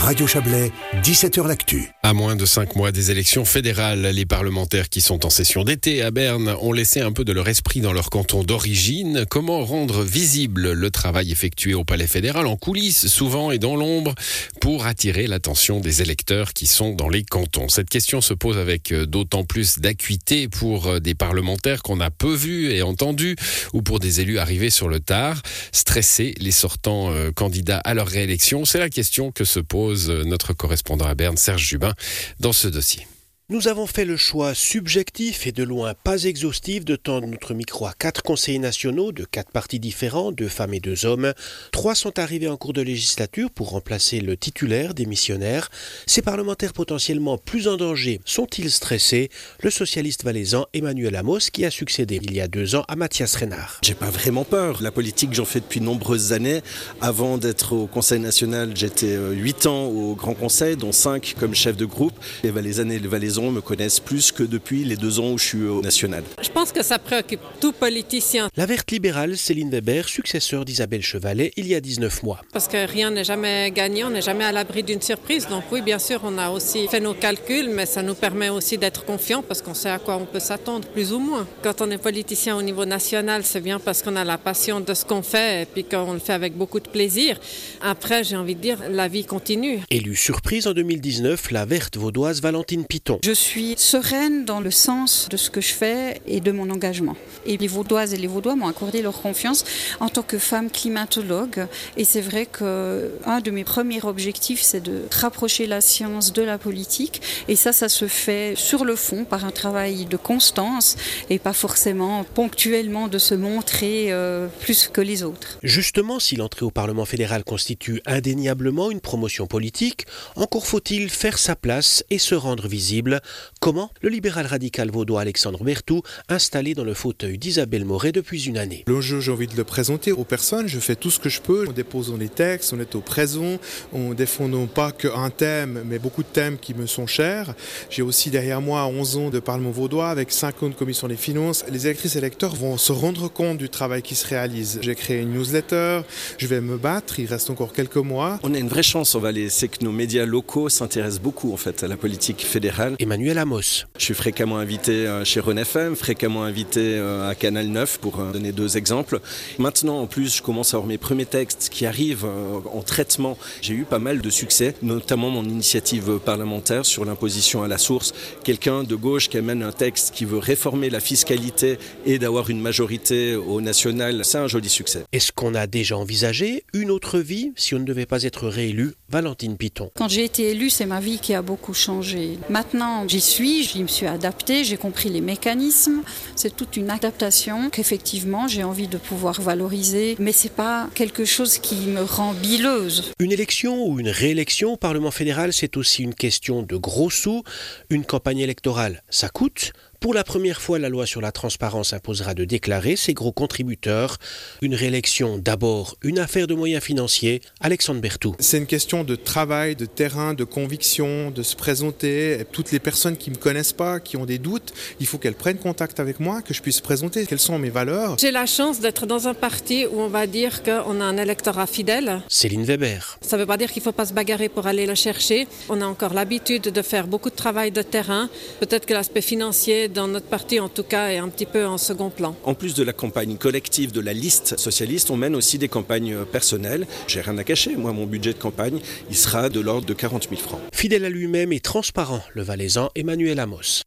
Radio Chablais, 17h L'Actu. À moins de cinq mois des élections fédérales, les parlementaires qui sont en session d'été à Berne ont laissé un peu de leur esprit dans leur canton d'origine. Comment rendre visible le travail effectué au palais fédéral en coulisses, souvent et dans l'ombre, pour attirer l'attention des électeurs qui sont dans les cantons? Cette question se pose avec d'autant plus d'acuité pour des parlementaires qu'on a peu vus et entendus, ou pour des élus arrivés sur le tard, stresser les sortants euh, candidats à leur réélection. C'est la question que se pose notre correspondant à Berne, Serge Jubin, dans ce dossier. Nous avons fait le choix subjectif et de loin pas exhaustif de tendre notre micro à quatre conseillers nationaux de quatre partis différents, deux femmes et deux hommes. Trois sont arrivés en cours de législature pour remplacer le titulaire des missionnaires. Ces parlementaires potentiellement plus en danger sont-ils stressés? Le socialiste valaisan Emmanuel Amos qui a succédé il y a deux ans à Mathias Renard. J'ai pas vraiment peur. La politique, j'en fais depuis nombreuses années. Avant d'être au Conseil national, j'étais euh, huit ans au Grand Conseil, dont cinq comme chef de groupe. Les Valaisans et les Valaisans me connaissent plus que depuis les deux ans où je suis au national. Je pense que ça préoccupe tout politicien. La verte libérale Céline Weber, successeur d'Isabelle Chevalet il y a 19 mois. Parce que rien n'est jamais gagné, on n'est jamais à l'abri d'une surprise. Donc oui, bien sûr, on a aussi fait nos calculs, mais ça nous permet aussi d'être confiants parce qu'on sait à quoi on peut s'attendre, plus ou moins. Quand on est politicien au niveau national, c'est bien parce qu'on a la passion de ce qu'on fait et puis qu'on le fait avec beaucoup de plaisir. Après, j'ai envie de dire, la vie continue. Élue surprise en 2019, la verte vaudoise Valentine Piton. Je suis sereine dans le sens de ce que je fais et de mon engagement. Et les Vaudoises et les Vaudois m'ont accordé leur confiance en tant que femme climatologue. Et c'est vrai qu'un de mes premiers objectifs, c'est de rapprocher la science de la politique. Et ça, ça se fait sur le fond par un travail de constance et pas forcément ponctuellement de se montrer euh, plus que les autres. Justement, si l'entrée au Parlement fédéral constitue indéniablement une promotion politique, encore faut-il faire sa place et se rendre visible Comment Le libéral radical vaudois Alexandre Bertou, installé dans le fauteuil d'Isabelle Moret depuis une année? L'enjeu, j'ai envie de le présenter aux personnes. Je fais tout ce que je peux. On dépose les textes, on est au présent. On défend non pas qu'un thème, mais beaucoup de thèmes qui me sont chers. J'ai aussi derrière moi 11 ans de Parlement vaudois avec 5 ans de commission des finances. Les électrices et électeurs vont se rendre compte du travail qui se réalise. J'ai créé une newsletter. Je vais me battre. Il reste encore quelques mois. On a une vraie chance en Valais, c'est que nos médias locaux s'intéressent beaucoup en fait à la politique fédérale. Emmanuel Amos. Je suis fréquemment invité euh, chez René FM, fréquemment invité euh, à Canal 9 pour euh, donner deux exemples. Maintenant, en plus, je commence à avoir mes premiers textes qui arrivent en traitement. J'ai eu pas mal de succès, notamment mon initiative parlementaire sur l'imposition à la source. Quelqu'un de gauche qui amène un texte qui veut réformer la fiscalité et d'avoir une majorité au national, c'est un joli succès. Est-ce qu'on a déjà envisagé une autre vie si on ne devait pas être réélu Valentine Piton. Quand j'ai été élue, c'est ma vie qui a beaucoup changé. Maintenant, j'y suis, j'y me suis adaptée, j'ai compris les mécanismes. C'est toute une adaptation qu'effectivement j'ai envie de pouvoir valoriser, mais c'est pas quelque chose qui me rend bileuse. Une élection ou une réélection au Parlement fédéral, c'est aussi une question de gros sous. Une campagne électorale, ça coûte. Pour la première fois, la loi sur la transparence imposera de déclarer ses gros contributeurs. Une réélection d'abord une affaire de moyens financiers. Alexandre Bertou. C'est une question de travail, de terrain, de conviction, de se présenter. Toutes les personnes qui ne me connaissent pas, qui ont des doutes, il faut qu'elles prennent contact avec moi, que je puisse présenter quelles sont mes valeurs. J'ai la chance d'être dans un parti où on va dire qu'on a un électorat fidèle. Céline Weber. Ça ne veut pas dire qu'il ne faut pas se bagarrer pour aller le chercher. On a encore l'habitude de faire beaucoup de travail de terrain. Peut-être que l'aspect financier dans notre parti en tout cas est un petit peu en second plan. En plus de la campagne collective de la liste socialiste, on mène aussi des campagnes personnelles. J'ai rien à cacher, moi mon budget de campagne, il sera de l'ordre de 40 000 francs. Fidèle à lui-même et transparent, le valaisan Emmanuel Amos.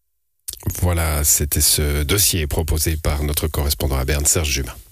Voilà, c'était ce dossier proposé par notre correspondant à Berne, Serge Jumin.